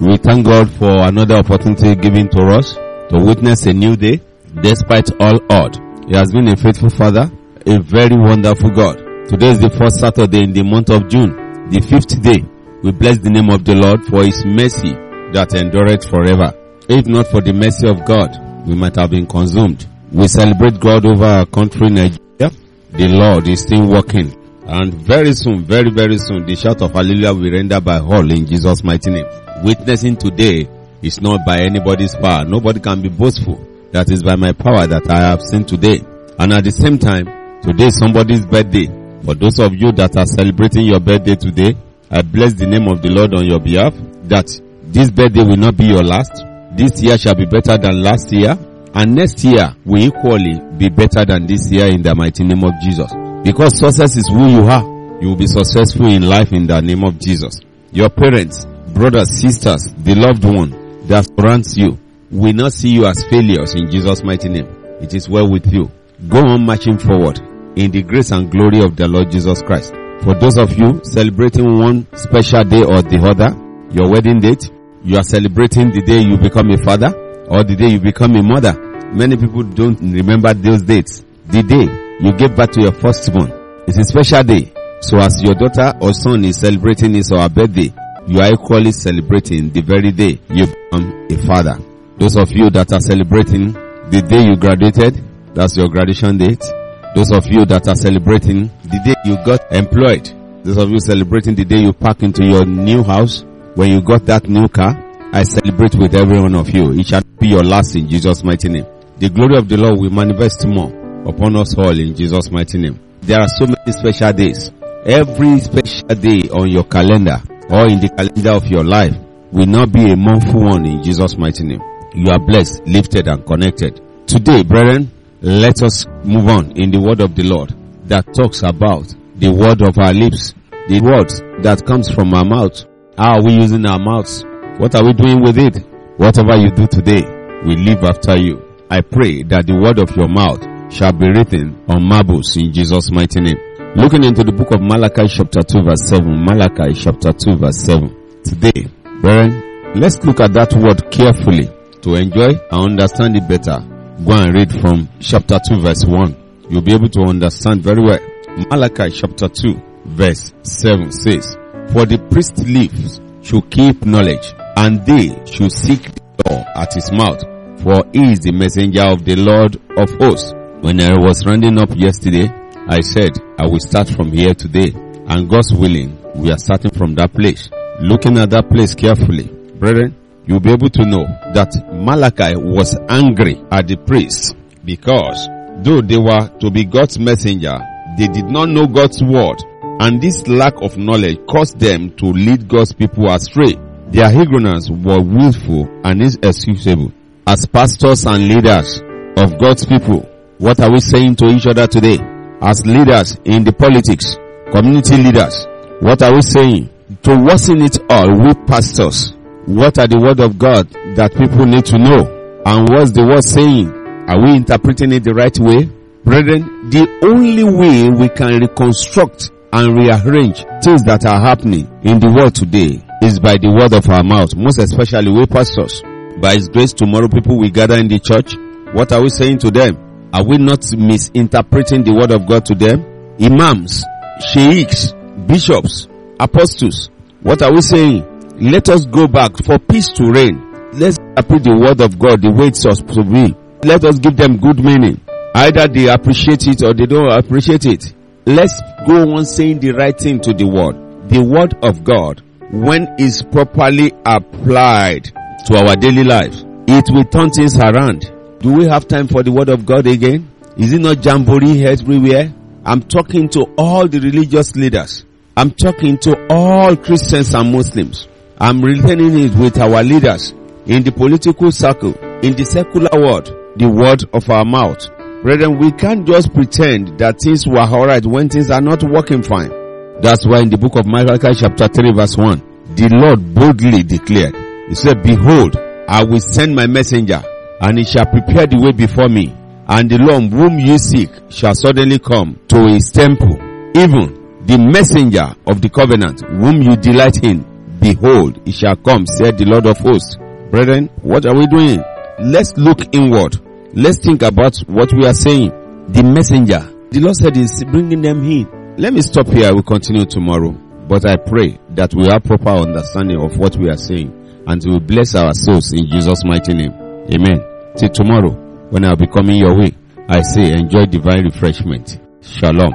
We thank God for another opportunity given to us to witness a new day despite all odds. He has been a faithful father, a very wonderful God. Today is the first Saturday in the month of June, the fifth day. We bless the name of the Lord for his mercy that endureth forever. If not for the mercy of God, we might have been consumed. We celebrate God over our country, Nigeria. The Lord is still working. And very soon, very, very soon, the shout of hallelujah will render by all in Jesus' mighty name. Witnessing today is not by anybody's power. Nobody can be boastful. That is by my power that I have seen today. And at the same time, today is somebody's birthday. For those of you that are celebrating your birthday today, I bless the name of the Lord on your behalf that this birthday will not be your last. This year shall be better than last year. And next year will equally be better than this year in the mighty name of Jesus. Because success is who you are. You will be successful in life in the name of Jesus. Your parents, brothers, sisters, the loved one that surrounds you will not see you as failures in Jesus' mighty name. It is well with you. Go on marching forward in the grace and glory of the Lord Jesus Christ. For those of you celebrating one special day or the other, your wedding date, you are celebrating the day you become a father or the day you become a mother. Many people don't remember those dates. The day you gave birth to your firstborn. It's a special day. So as your daughter or son is celebrating his or her birthday, you are equally celebrating the very day you become a father. Those of you that are celebrating the day you graduated, that's your graduation date. Those of you that are celebrating the day you got employed. Those of you celebrating the day you park into your new house, when you got that new car, I celebrate with every one of you. It shall be your last in Jesus' mighty name. The glory of the Lord will manifest more upon us all in Jesus' mighty name. There are so many special days. Every special day on your calendar or in the calendar of your life will not be a monthful one in Jesus' mighty name. You are blessed, lifted and connected. Today, brethren, let us move on in the word of the Lord that talks about the word of our lips, the words that comes from our mouth. How are we using our mouths? What are we doing with it? Whatever you do today we live after you. I pray that the word of your mouth shall be written on marbles in Jesus' mighty name. Looking into the book of Malachi chapter 2 verse 7. Malachi chapter 2 verse 7. Today, brethren, let's look at that word carefully to enjoy and understand it better. Go and read from chapter 2 verse 1. You'll be able to understand very well. Malachi chapter 2 verse 7 says, For the priest lives should keep knowledge and they should seek the law at his mouth for he is the messenger of the Lord of hosts. When I was rounding up yesterday, I said I will start from here today and God's willing, we are starting from that place. Looking at that place carefully, brethren, you'll be able to know that Malachi was angry at the priests because though they were to be God's messenger, they did not know God's word and this lack of knowledge caused them to lead God's people astray. Their ignorance was willful and inexcusable. As pastors and leaders of God's people, what are we saying to each other today? As leaders in the politics, community leaders, what are we saying? To worsen it all, we pastors, what are the word of God that people need to know? And what's the word saying? Are we interpreting it the right way? Brethren, the only way we can reconstruct and rearrange things that are happening in the world today is by the word of our mouth, most especially we pastors. By His grace, tomorrow people will gather in the church. What are we saying to them? Are we not misinterpreting the word of God to them? Imams, sheikhs, bishops, apostles. What are we saying? Let us go back for peace to reign. Let's interpret the word of God the way it's supposed to be. Let us give them good meaning. Either they appreciate it or they don't appreciate it. Let's go on saying the right thing to the word. The word of God, when is properly applied to our daily lives, it will turn things around. Do we have time for the word of God again? Is it not jamboree everywhere? I'm talking to all the religious leaders. I'm talking to all Christians and Muslims. I'm returning it with our leaders. in the political circle, in the secular world, the word of our mouth. Brethren, we can't just pretend that things were alright when things are not working fine. That's why in the book of Malachi chapter 3 verse 1, the Lord boldly declared, He said, Behold, I will send my messenger, and he shall prepare the way before me, and the Lord whom you seek shall suddenly come to his temple. Even the messenger of the covenant, whom you delight in, behold, he shall come, said the Lord of hosts. Brethren, what are we doing? Let's look inward. Let's think about what we are saying. The messenger, the Lord said is bringing them in. Let me stop here. We'll continue tomorrow. But I pray that we have proper understanding of what we are saying and we bless our souls in Jesus' mighty name. Amen. Till tomorrow, when I'll be coming your way, I say enjoy divine refreshment. Shalom.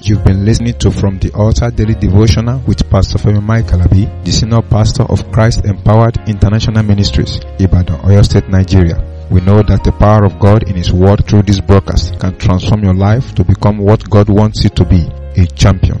You've been listening to From the Altar Daily Devotional with Pastor Femi Mike Alabi, the Senior Pastor of Christ Empowered International Ministries, Ibadan, Oyo State, Nigeria. We know that the power of God in His Word through this broadcast can transform your life to become what God wants you to be, a champion.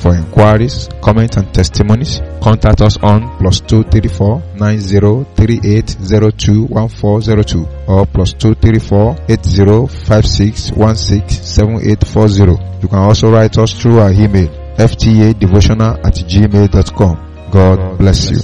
For inquiries, comments and testimonies, contact us on plus 234 9038021402 or plus 234 8056167840. You can also write us through our email ftadevotional at gmail.com. God bless you.